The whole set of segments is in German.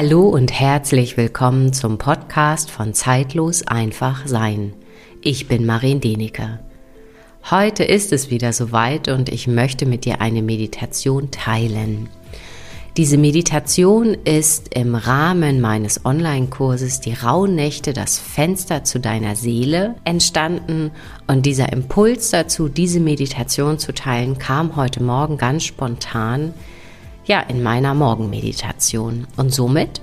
Hallo und herzlich willkommen zum Podcast von Zeitlos einfach sein. Ich bin Marin Denecke. Heute ist es wieder soweit und ich möchte mit dir eine Meditation teilen. Diese Meditation ist im Rahmen meines Online-Kurses Die Rauhnächte, das Fenster zu deiner Seele entstanden und dieser Impuls dazu, diese Meditation zu teilen, kam heute Morgen ganz spontan ja in meiner Morgenmeditation. Und somit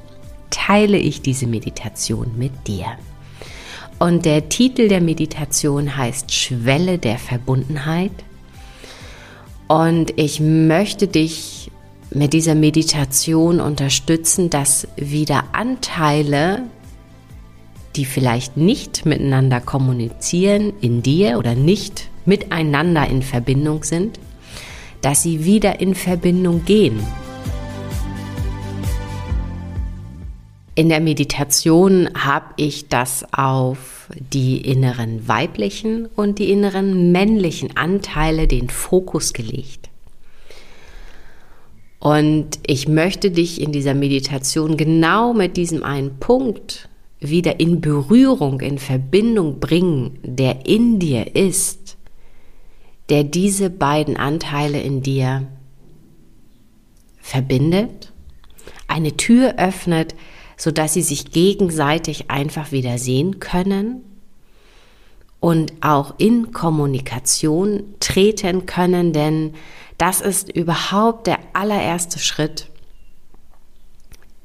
teile ich diese Meditation mit dir. Und der Titel der Meditation heißt Schwelle der Verbundenheit. Und ich möchte dich mit dieser Meditation unterstützen, dass wieder Anteile, die vielleicht nicht miteinander kommunizieren in dir oder nicht miteinander in Verbindung sind, dass sie wieder in Verbindung gehen. In der Meditation habe ich das auf die inneren weiblichen und die inneren männlichen Anteile den Fokus gelegt. Und ich möchte dich in dieser Meditation genau mit diesem einen Punkt wieder in Berührung, in Verbindung bringen, der in dir ist der diese beiden Anteile in dir verbindet, eine Tür öffnet, sodass sie sich gegenseitig einfach wieder sehen können und auch in Kommunikation treten können, denn das ist überhaupt der allererste Schritt,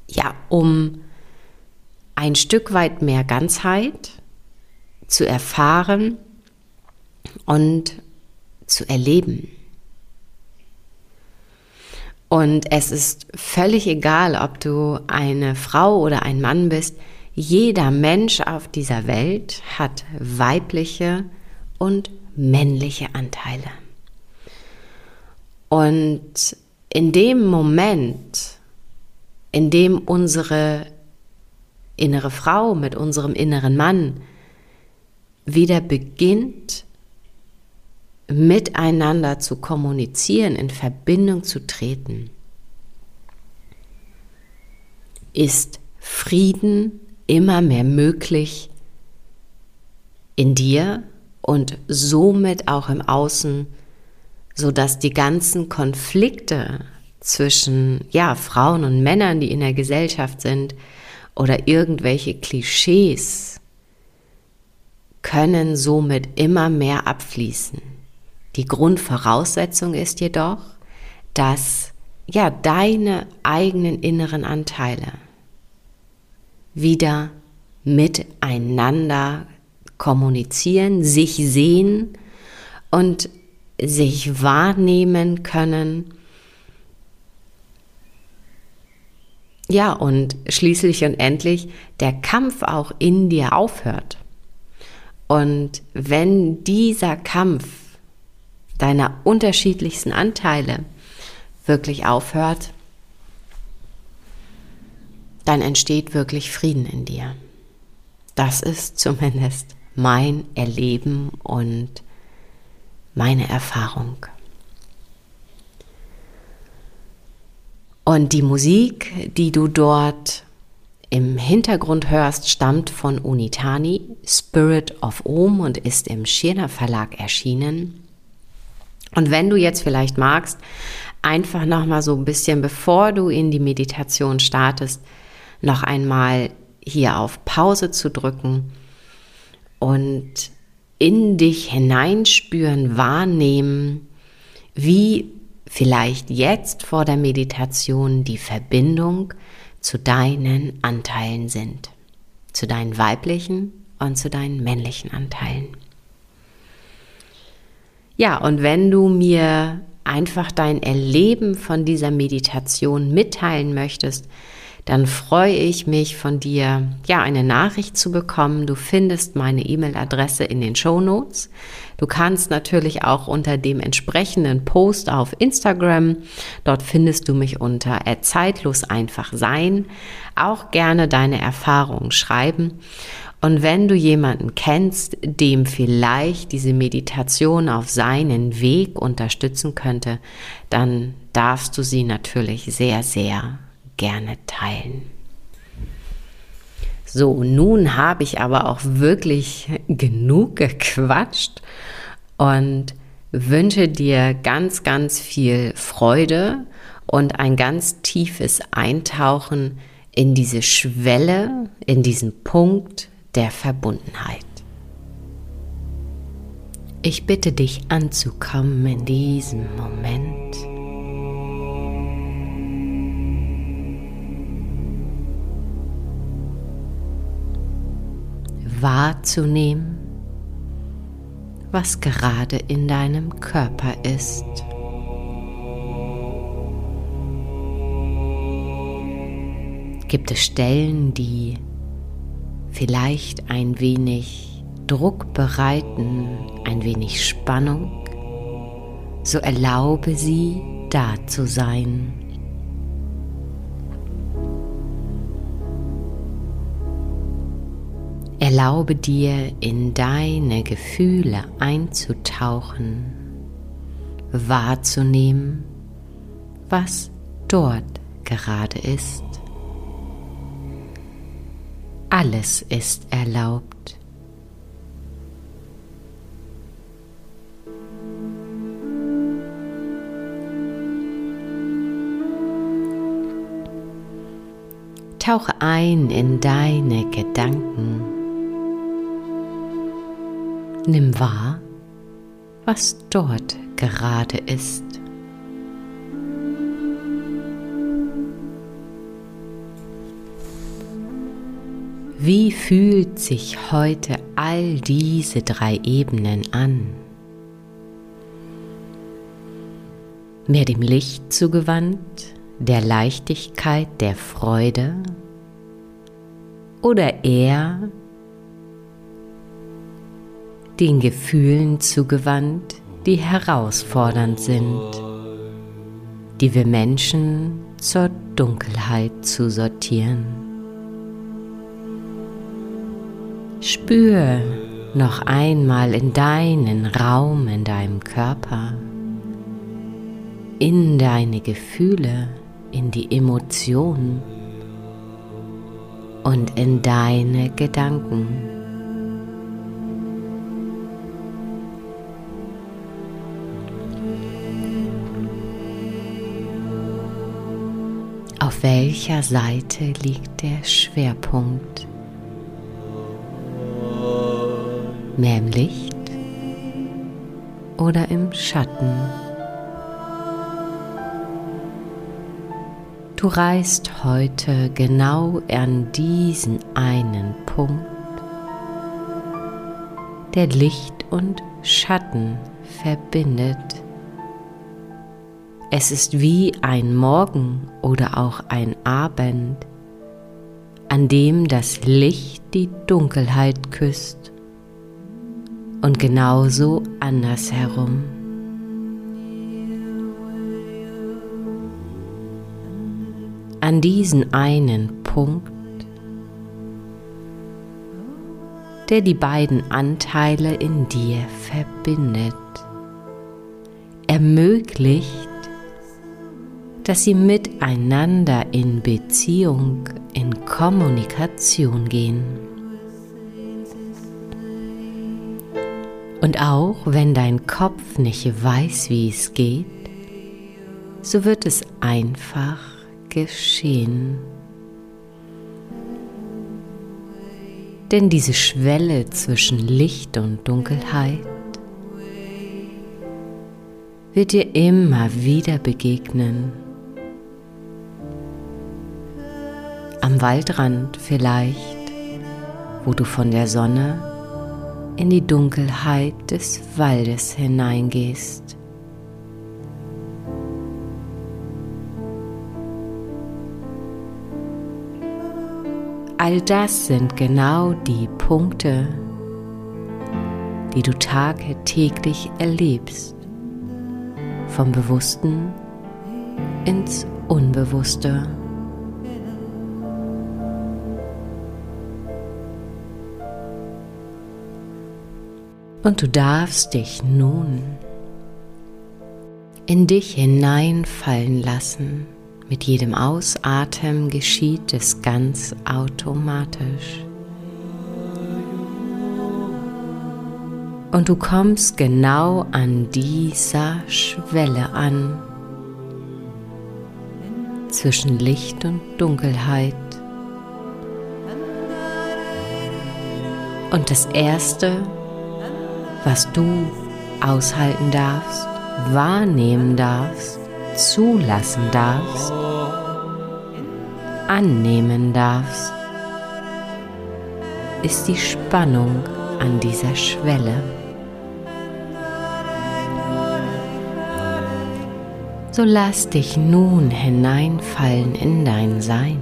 ja, um ein Stück weit mehr Ganzheit zu erfahren und zu erleben. Und es ist völlig egal, ob du eine Frau oder ein Mann bist. Jeder Mensch auf dieser Welt hat weibliche und männliche Anteile. Und in dem Moment, in dem unsere innere Frau mit unserem inneren Mann wieder beginnt, miteinander zu kommunizieren, in Verbindung zu treten, ist Frieden immer mehr möglich in dir und somit auch im Außen, sodass die ganzen Konflikte zwischen ja, Frauen und Männern, die in der Gesellschaft sind, oder irgendwelche Klischees können somit immer mehr abfließen. Die Grundvoraussetzung ist jedoch, dass ja deine eigenen inneren Anteile wieder miteinander kommunizieren, sich sehen und sich wahrnehmen können. Ja, und schließlich und endlich der Kampf auch in dir aufhört. Und wenn dieser Kampf deiner unterschiedlichsten Anteile wirklich aufhört, dann entsteht wirklich Frieden in dir. Das ist zumindest mein Erleben und meine Erfahrung. Und die Musik, die du dort im Hintergrund hörst, stammt von Unitani, Spirit of Om und ist im Schirner Verlag erschienen. Und wenn du jetzt vielleicht magst, einfach nochmal so ein bisschen, bevor du in die Meditation startest, noch einmal hier auf Pause zu drücken und in dich hineinspüren, wahrnehmen, wie vielleicht jetzt vor der Meditation die Verbindung zu deinen Anteilen sind, zu deinen weiblichen und zu deinen männlichen Anteilen. Ja, und wenn du mir einfach dein Erleben von dieser Meditation mitteilen möchtest, dann freue ich mich von dir, ja, eine Nachricht zu bekommen. Du findest meine E-Mail-Adresse in den Show Notes. Du kannst natürlich auch unter dem entsprechenden Post auf Instagram, dort findest du mich unter zeitlos einfach sein, auch gerne deine Erfahrungen schreiben. Und wenn du jemanden kennst, dem vielleicht diese Meditation auf seinen Weg unterstützen könnte, dann darfst du sie natürlich sehr, sehr gerne teilen. So, nun habe ich aber auch wirklich genug gequatscht und wünsche dir ganz, ganz viel Freude und ein ganz tiefes Eintauchen in diese Schwelle, in diesen Punkt der Verbundenheit. Ich bitte dich anzukommen in diesem Moment. Wahrzunehmen, was gerade in deinem Körper ist. Gibt es Stellen, die vielleicht ein wenig Druck bereiten, ein wenig Spannung? So erlaube sie da zu sein. Erlaube dir in deine Gefühle einzutauchen, wahrzunehmen, was dort gerade ist. Alles ist erlaubt. Tauche ein in deine Gedanken. Nimm wahr, was dort gerade ist. Wie fühlt sich heute all diese drei Ebenen an? Mehr dem Licht zugewandt, der Leichtigkeit, der Freude oder eher den Gefühlen zugewandt, die herausfordernd sind, die wir Menschen zur Dunkelheit zu sortieren. Spür noch einmal in deinen Raum, in deinem Körper, in deine Gefühle, in die Emotionen und in deine Gedanken. Auf welcher Seite liegt der Schwerpunkt? Mehr im Licht oder im Schatten? Du reist heute genau an diesen einen Punkt, der Licht und Schatten verbindet. Es ist wie ein Morgen oder auch ein Abend, an dem das Licht die Dunkelheit küsst und genauso andersherum. An diesen einen Punkt, der die beiden Anteile in dir verbindet, ermöglicht, dass sie miteinander in Beziehung, in Kommunikation gehen. Und auch wenn dein Kopf nicht weiß, wie es geht, so wird es einfach geschehen. Denn diese Schwelle zwischen Licht und Dunkelheit wird dir immer wieder begegnen. Waldrand vielleicht, wo du von der Sonne in die Dunkelheit des Waldes hineingehst. All das sind genau die Punkte, die du tagtäglich erlebst, vom Bewussten ins Unbewusste. Und du darfst dich nun in dich hineinfallen lassen. Mit jedem Ausatmen geschieht es ganz automatisch. Und du kommst genau an dieser Schwelle an, zwischen Licht und Dunkelheit. Und das Erste, was du aushalten darfst, wahrnehmen darfst, zulassen darfst, annehmen darfst, ist die Spannung an dieser Schwelle. So lass dich nun hineinfallen in dein Sein.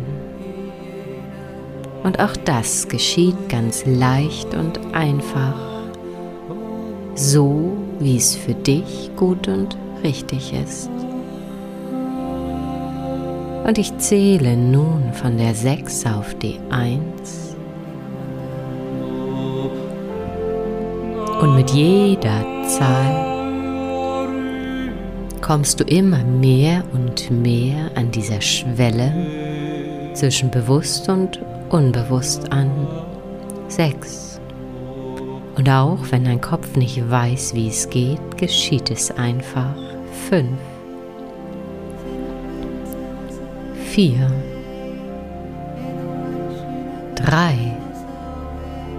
Und auch das geschieht ganz leicht und einfach, so wie es für dich gut und richtig ist. Und ich zähle nun von der 6 auf die 1. Und mit jeder Zahl kommst du immer mehr und mehr an dieser Schwelle zwischen bewusst und unbewusst an. Sechs. Und auch wenn dein Kopf nicht weiß, wie es geht, geschieht es einfach. Fünf. Vier. Drei.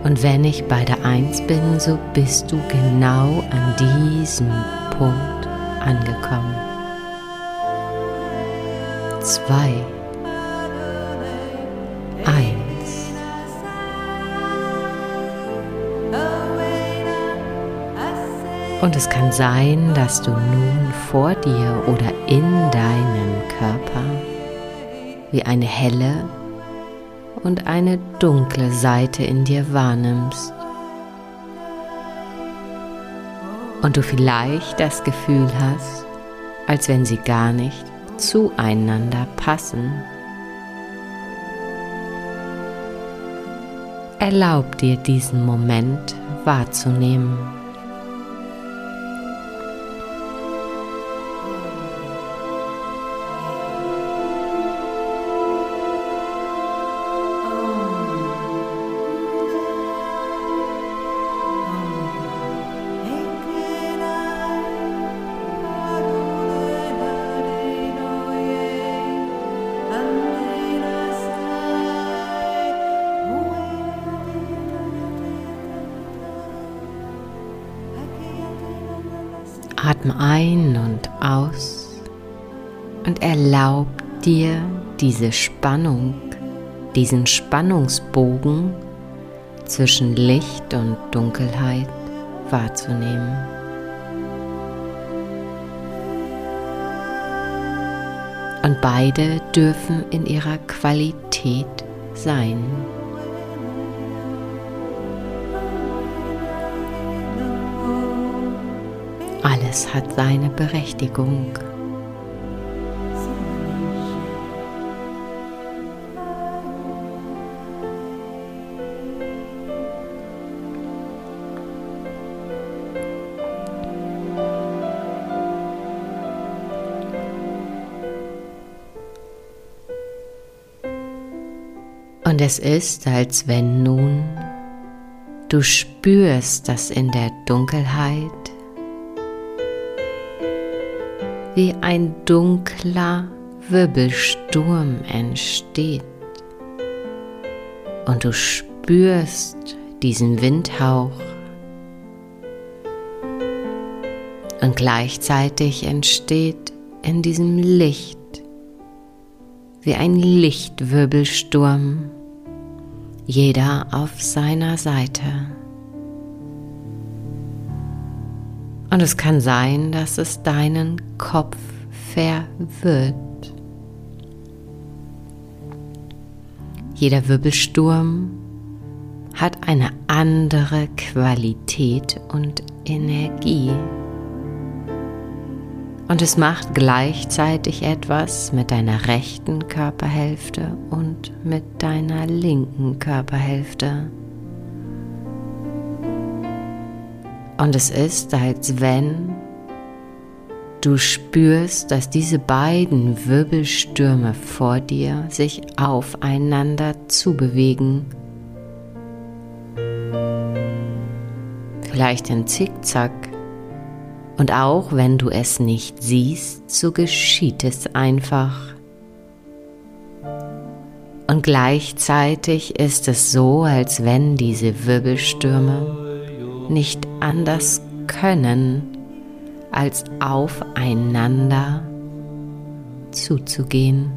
Und wenn ich bei der Eins bin, so bist du genau an diesem Punkt angekommen. Zwei. Und es kann sein, dass du nun vor dir oder in deinem Körper wie eine helle und eine dunkle Seite in dir wahrnimmst. und du vielleicht das Gefühl hast, als wenn sie gar nicht zueinander passen. Erlaub dir diesen Moment wahrzunehmen. Atme ein und aus und erlaub dir diese Spannung, diesen Spannungsbogen zwischen Licht und Dunkelheit wahrzunehmen. Und beide dürfen in ihrer Qualität sein. Alles hat seine Berechtigung. Und es ist, als wenn nun du spürst, dass in der Dunkelheit wie ein dunkler Wirbelsturm entsteht. Und du spürst diesen Windhauch. Und gleichzeitig entsteht in diesem Licht wie ein Lichtwirbelsturm, jeder auf seiner Seite. Und es kann sein, dass es deinen Kopf verwirrt. Jeder Wirbelsturm hat eine andere Qualität und Energie. Und es macht gleichzeitig etwas mit deiner rechten Körperhälfte und mit deiner linken Körperhälfte. Und es ist, als wenn du spürst, dass diese beiden Wirbelstürme vor dir sich aufeinander zubewegen. vielleicht in Zickzack. Und auch wenn du es nicht siehst, so geschieht es einfach. Und gleichzeitig ist es so, als wenn diese Wirbelstürme nicht anders können, als aufeinander zuzugehen.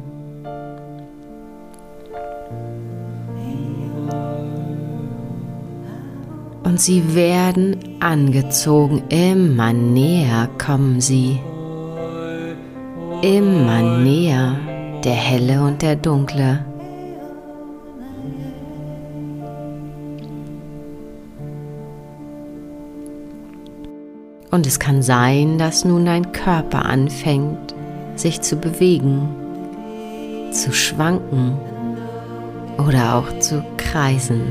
Und sie werden angezogen, immer näher kommen sie, immer näher, der helle und der dunkle. Und es kann sein, dass nun dein Körper anfängt, sich zu bewegen, zu schwanken oder auch zu kreisen.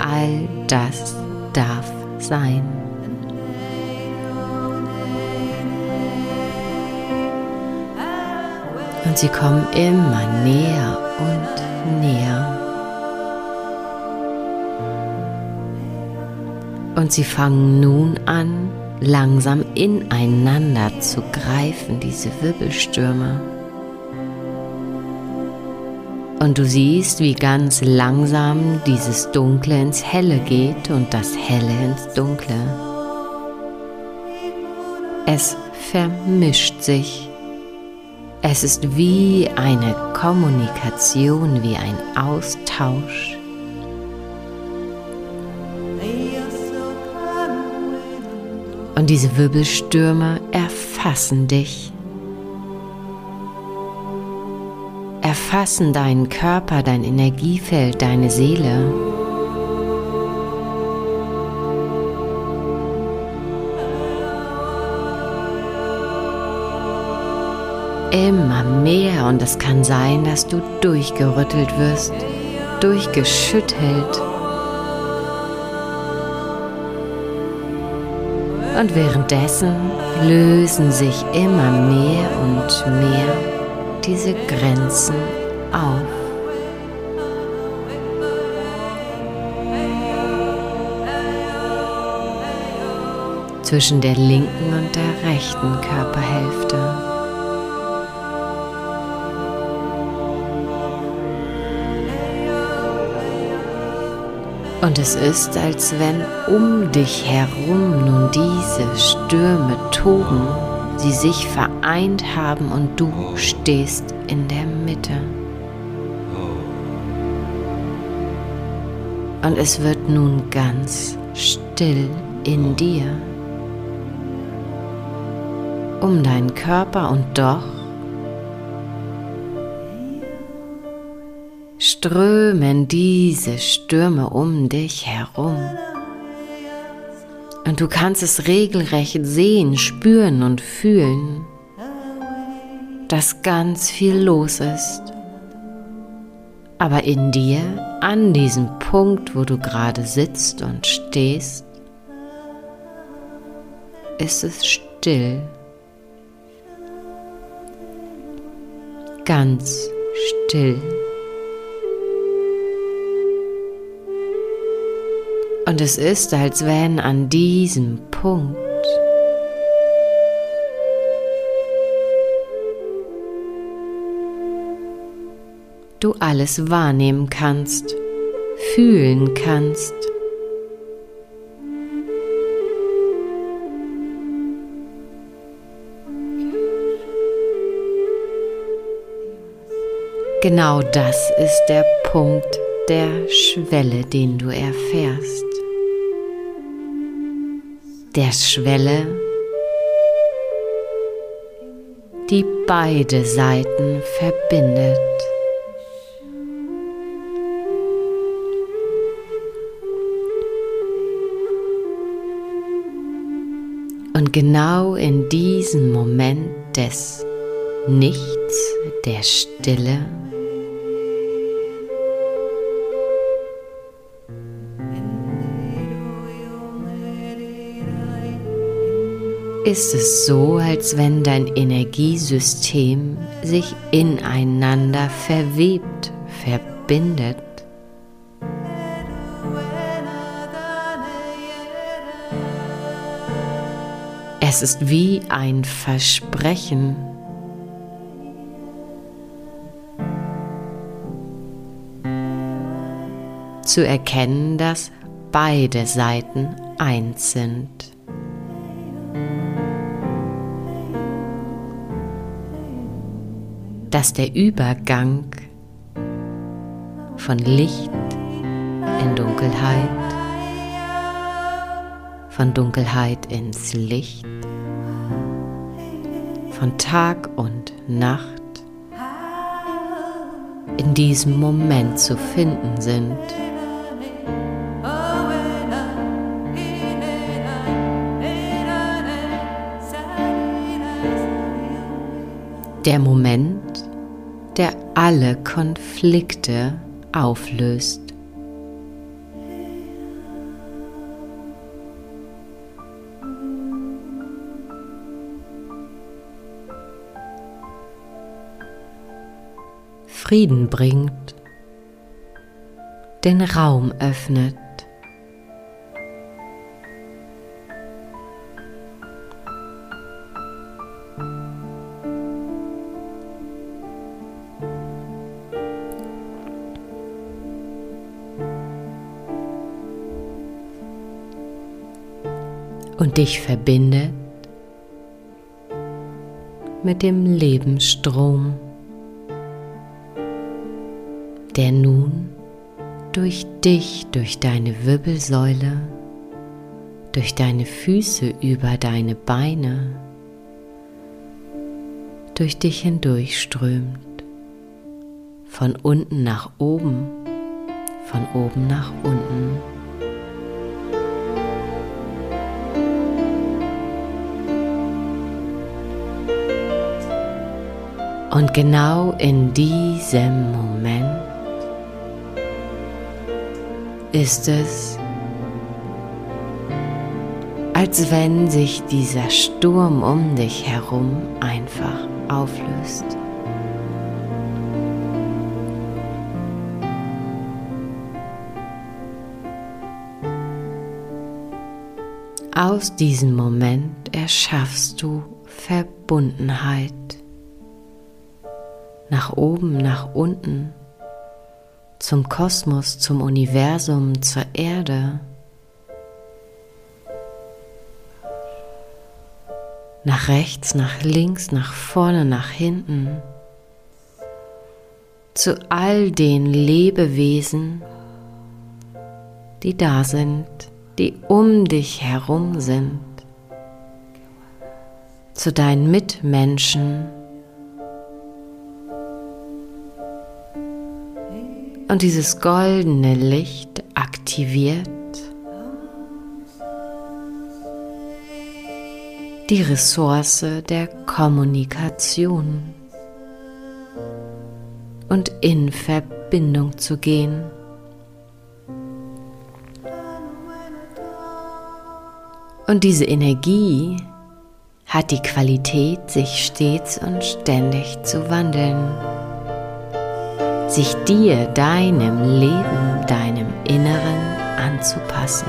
All das darf sein. Und sie kommen immer näher und näher. Und sie fangen nun an, langsam ineinander zu greifen, diese Wirbelstürme. Und du siehst, wie ganz langsam dieses Dunkle ins Helle geht und das Helle ins Dunkle. Es vermischt sich. Es ist wie eine Kommunikation, wie ein Austausch. Und diese Wirbelstürme erfassen dich. Erfassen deinen Körper, dein Energiefeld, deine Seele. Immer mehr und es kann sein, dass du durchgerüttelt wirst, durchgeschüttelt Und währenddessen lösen sich immer mehr und mehr diese Grenzen auf. Zwischen der linken und der rechten Körperhälfte. Und es ist, als wenn um dich herum nun diese Stürme toben, sie sich vereint haben und du stehst in der Mitte. Und es wird nun ganz still in dir. Um deinen Körper und doch strömen diese Stürme um dich herum. Und du kannst es regelrecht sehen, spüren und fühlen, dass ganz viel los ist. Aber in dir, an diesem Punkt, wo du gerade sitzt und stehst, ist es still. Ganz still. Und es ist, als wenn an diesem Punkt du alles wahrnehmen kannst, fühlen kannst. Genau das ist der Punkt der Schwelle, den du erfährst der Schwelle, die beide Seiten verbindet. Und genau in diesem Moment des Nichts, der Stille, ist es so, als wenn dein Energiesystem sich ineinander verwebt, verbindet. Es ist wie ein Versprechen. Zu erkennen, dass beide Seiten eins sind. Dass der Übergang von Licht in Dunkelheit, von Dunkelheit ins Licht, von Tag und Nacht in diesem Moment zu finden sind. Der Moment, der alle Konflikte auflöst. Frieden bringt, den Raum öffnet. Und dich verbindet mit dem Lebensstrom, der nun durch dich, durch deine Wirbelsäule, durch deine Füße über deine Beine, durch dich hindurchströmt, von unten nach oben, von oben nach unten. Und genau in diesem Moment ist es, als wenn sich dieser Sturm um dich herum einfach auflöst. Aus diesem Moment erschaffst du Verbundenheit nach oben, nach unten, zum Kosmos, zum Universum, zur Erde. Nach rechts, nach links, nach vorne, nach hinten. Zu all den Lebewesen, die da sind, die um dich herum sind. Zu deinen Mitmenschen, und dieses goldene Licht aktiviert die Ressource der Kommunikation und in Verbindung zu gehen. Und diese Energie hat die Qualität, sich stets und ständig zu wandeln sich dir, deinem Leben, deinem Inneren anzupassen.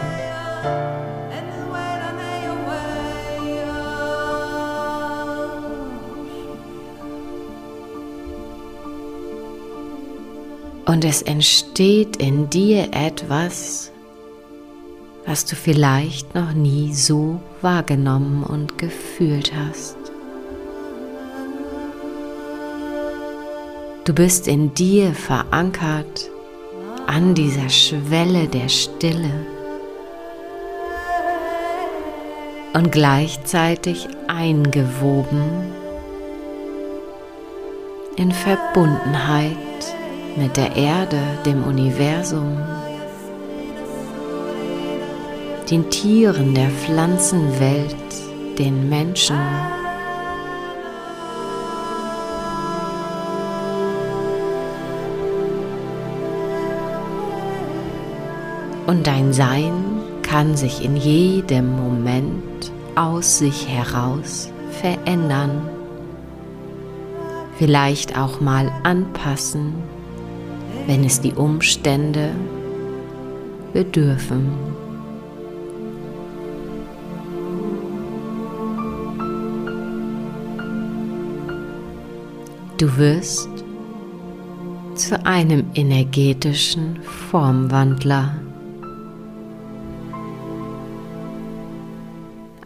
Und es entsteht in dir etwas, was du vielleicht noch nie so wahrgenommen und gefühlt hast. Du bist in dir verankert an dieser Schwelle der Stille und gleichzeitig eingewoben in Verbundenheit mit der Erde, dem Universum, den Tieren der Pflanzenwelt, den Menschen. Und dein Sein kann sich in jedem Moment aus sich heraus verändern, vielleicht auch mal anpassen, wenn es die Umstände bedürfen. Du wirst zu einem energetischen Formwandler.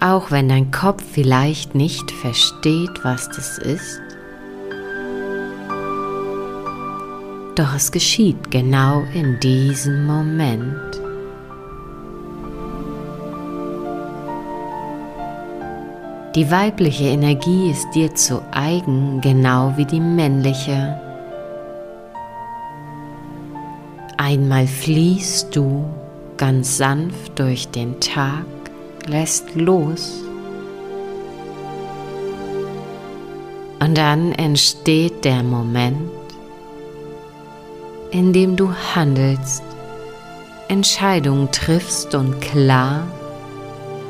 Auch wenn dein Kopf vielleicht nicht versteht, was das ist, doch es geschieht genau in diesem Moment. Die weibliche Energie ist dir zu eigen, genau wie die männliche. Einmal fließt du ganz sanft durch den Tag, lässt los. Und dann entsteht der Moment, in dem du handelst, Entscheidungen triffst und klar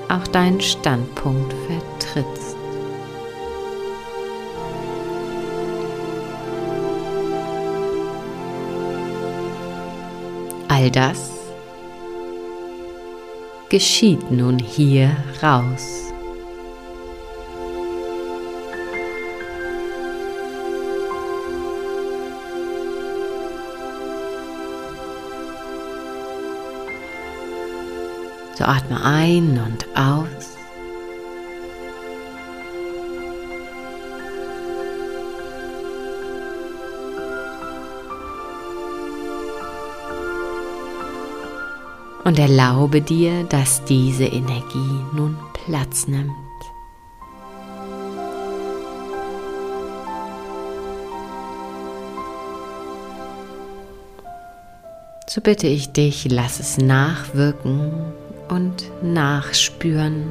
auch deinen Standpunkt vertrittst. All das geschieht nun hier raus. So atme ein und aus. Und erlaube dir, dass diese Energie nun Platz nimmt. So bitte ich dich, lass es nachwirken und nachspüren.